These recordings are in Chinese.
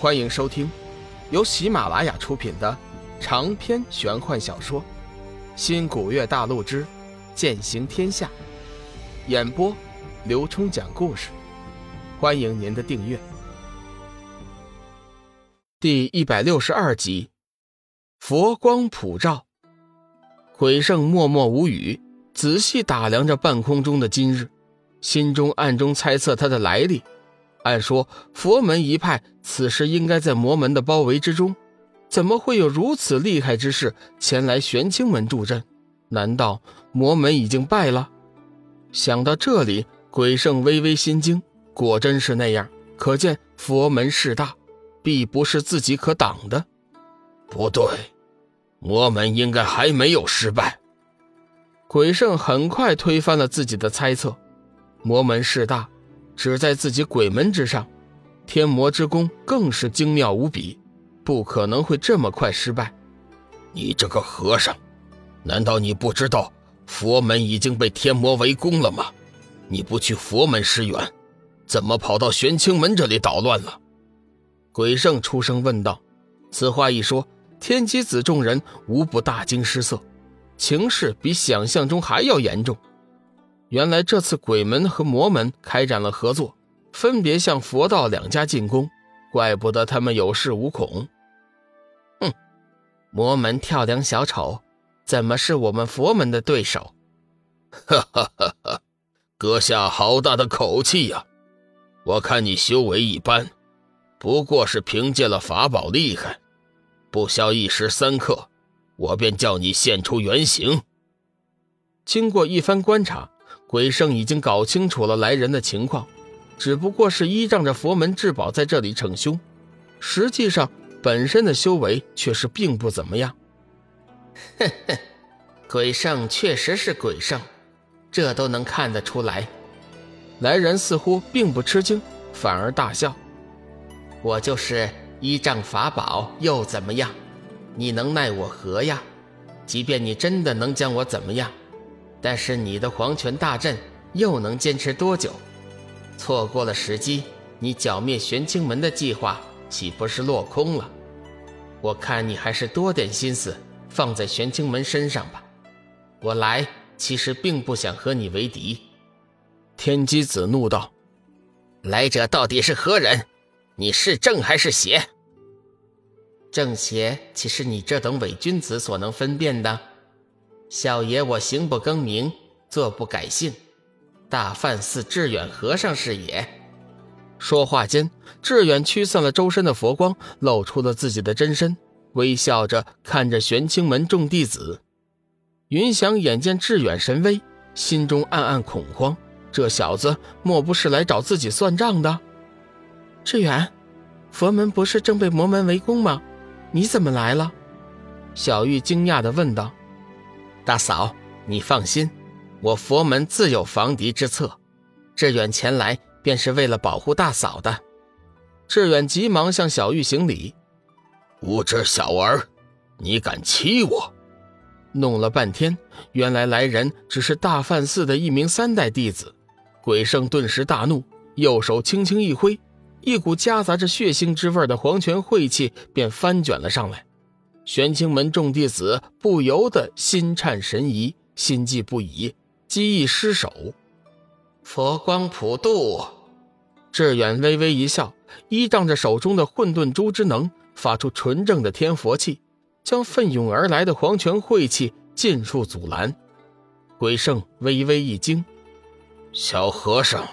欢迎收听由喜马拉雅出品的长篇玄幻小说《新古月大陆之剑行天下》，演播刘冲讲故事。欢迎您的订阅。第一百六十二集，佛光普照，鬼圣默默无语，仔细打量着半空中的今日，心中暗中猜测他的来历。按说佛门一派此时应该在魔门的包围之中，怎么会有如此厉害之士前来玄清门助阵？难道魔门已经败了？想到这里，鬼圣微微心惊。果真是那样，可见佛门势大，必不是自己可挡的。不对，魔门应该还没有失败。鬼圣很快推翻了自己的猜测，魔门势大。只在自己鬼门之上，天魔之功更是精妙无比，不可能会这么快失败。你这个和尚，难道你不知道佛门已经被天魔围攻了吗？你不去佛门施援，怎么跑到玄清门这里捣乱了？鬼圣出声问道。此话一说，天机子众人无不大惊失色，情势比想象中还要严重。原来这次鬼门和魔门开展了合作，分别向佛道两家进攻，怪不得他们有恃无恐。哼，魔门跳梁小丑，怎么是我们佛门的对手？哈哈哈哈！阁下好大的口气呀！我看你修为一般，不过是凭借了法宝厉害，不消一时三刻，我便叫你现出原形。经过一番观察。鬼圣已经搞清楚了来人的情况，只不过是依仗着佛门至宝在这里逞凶，实际上本身的修为却是并不怎么样。哼哼，鬼圣确实是鬼圣，这都能看得出来。来人似乎并不吃惊，反而大笑：“我就是依仗法宝又怎么样？你能奈我何呀？即便你真的能将我怎么样？”但是你的黄泉大阵又能坚持多久？错过了时机，你剿灭玄清门的计划岂不是落空了？我看你还是多点心思放在玄清门身上吧。我来其实并不想和你为敌。天机子怒道：“来者到底是何人？你是正还是邪？正邪岂是你这等伪君子所能分辨的？”小爷我行不更名，坐不改姓，大梵寺智远和尚是也。说话间，智远驱散了周身的佛光，露出了自己的真身，微笑着看着玄清门众弟子。云翔眼见智远神威，心中暗暗恐慌，这小子莫不是来找自己算账的？智远，佛门不是正被魔门围攻吗？你怎么来了？小玉惊讶地问道。大嫂，你放心，我佛门自有防敌之策。志远前来便是为了保护大嫂的。志远急忙向小玉行礼：“无知小儿，你敢欺我！”弄了半天，原来来人只是大梵寺的一名三代弟子。鬼圣顿时大怒，右手轻轻一挥，一股夹杂着血腥之味的黄泉晦气便翻卷了上来。玄清门众弟子不由得心颤神怡，心悸不已，机翼失手。佛光普渡，志远微微一笑，依仗着手中的混沌珠之能，发出纯正的天佛气，将奋涌而来的黄泉晦气尽数阻拦。鬼圣微微一惊：“小和尚，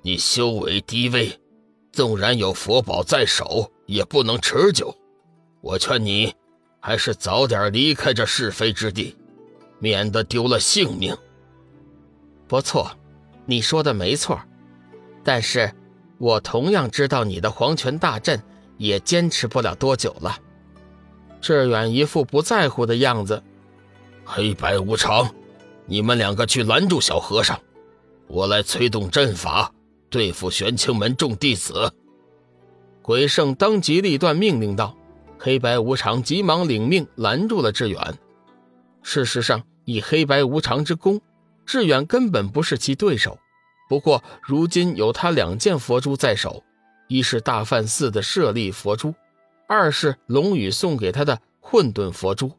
你修为低微，纵然有佛宝在手，也不能持久。我劝你。”还是早点离开这是非之地，免得丢了性命。不错，你说的没错，但是我同样知道你的黄泉大阵也坚持不了多久了。志远一副不在乎的样子。黑白无常，你们两个去拦住小和尚，我来催动阵法对付玄清门众弟子。鬼圣当机立断命令道。黑白无常急忙领命拦住了志远。事实上，以黑白无常之功，志远根本不是其对手。不过，如今有他两件佛珠在手，一是大梵寺的舍利佛珠，二是龙宇送给他的混沌佛珠。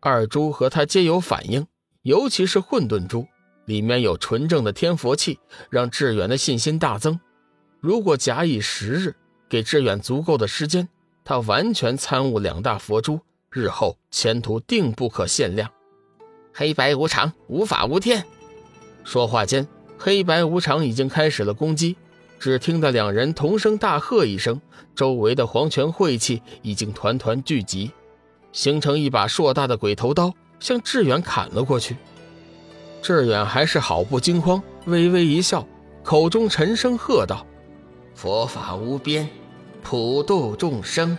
二珠和他皆有反应，尤其是混沌珠，里面有纯正的天佛气，让志远的信心大增。如果假以时日，给志远足够的时间，他完全参悟两大佛珠，日后前途定不可限量。黑白无常，无法无天。说话间，黑白无常已经开始了攻击。只听得两人同声大喝一声，周围的黄泉晦气已经团团聚集。形成一把硕大的鬼头刀，向志远砍了过去。志远还是毫不惊慌，微微一笑，口中沉声喝道：“佛法无边，普度众生。”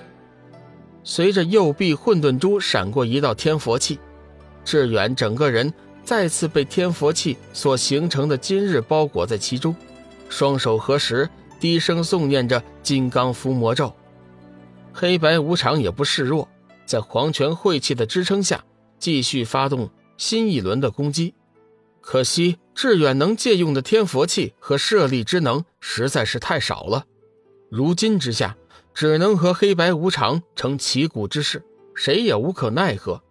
随着右臂混沌珠闪过一道天佛气，志远整个人再次被天佛气所形成的今日包裹在其中，双手合十，低声诵念着金刚伏魔咒。黑白无常也不示弱。在黄泉晦气的支撑下，继续发动新一轮的攻击。可惜志远能借用的天佛气和舍利之能实在是太少了，如今之下，只能和黑白无常成旗鼓之势，谁也无可奈何。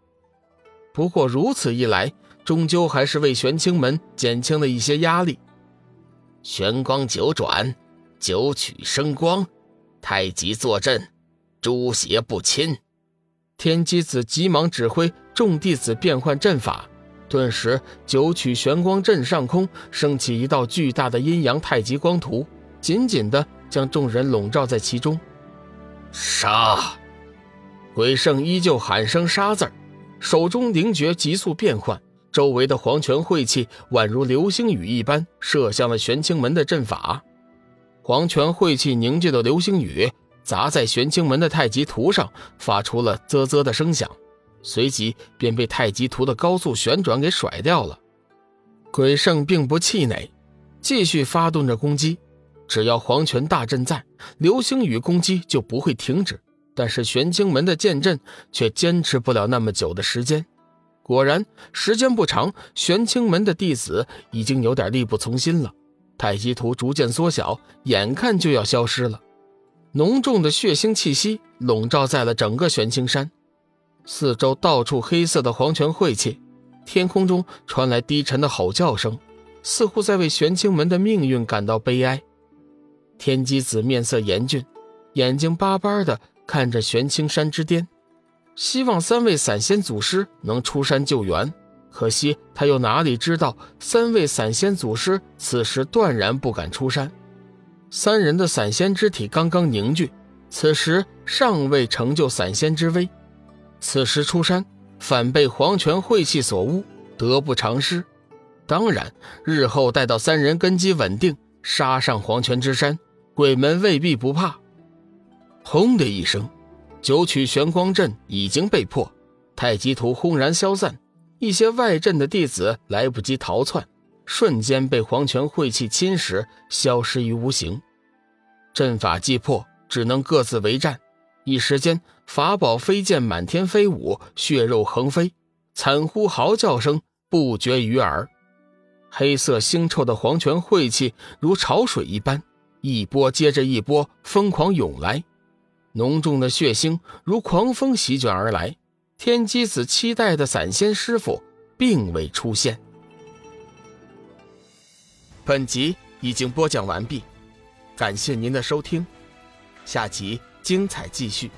不过如此一来，终究还是为玄清门减轻了一些压力。玄光九转，九曲生光，太极坐镇，诸邪不侵。天机子急忙指挥众弟子变换阵法，顿时九曲玄光阵上空升起一道巨大的阴阳太极光图，紧紧的将众人笼罩在其中。杀！鬼圣依旧喊声“杀”字手中灵诀急速变换，周围的黄泉晦气宛如流星雨一般射向了玄清门的阵法。黄泉晦气凝聚的流星雨。砸在玄清门的太极图上，发出了啧啧的声响，随即便被太极图的高速旋转给甩掉了。鬼圣并不气馁，继续发动着攻击。只要黄泉大阵在，流星雨攻击就不会停止。但是玄清门的剑阵却坚持不了那么久的时间。果然，时间不长，玄清门的弟子已经有点力不从心了。太极图逐渐缩小，眼看就要消失了。浓重的血腥气息笼罩在了整个玄清山，四周到处黑色的黄泉晦气，天空中传来低沉的吼叫声，似乎在为玄清门的命运感到悲哀。天机子面色严峻，眼睛巴巴的看着玄清山之巅，希望三位散仙祖师能出山救援。可惜他又哪里知道，三位散仙祖师此时断然不敢出山。三人的散仙之体刚刚凝聚，此时尚未成就散仙之威。此时出山，反被黄泉晦气所污，得不偿失。当然，日后待到三人根基稳定，杀上黄泉之山，鬼门未必不怕。轰的一声，九曲玄光阵已经被破，太极图轰然消散，一些外阵的弟子来不及逃窜。瞬间被黄泉晦气侵蚀，消失于无形。阵法既破，只能各自为战。一时间，法宝飞剑满天飞舞，血肉横飞，惨呼嚎叫声不绝于耳。黑色腥臭的黄泉晦气如潮水一般，一波接着一波疯狂涌来，浓重的血腥如狂风席卷而来。天机子期待的散仙师傅并未出现。本集已经播讲完毕，感谢您的收听，下集精彩继续。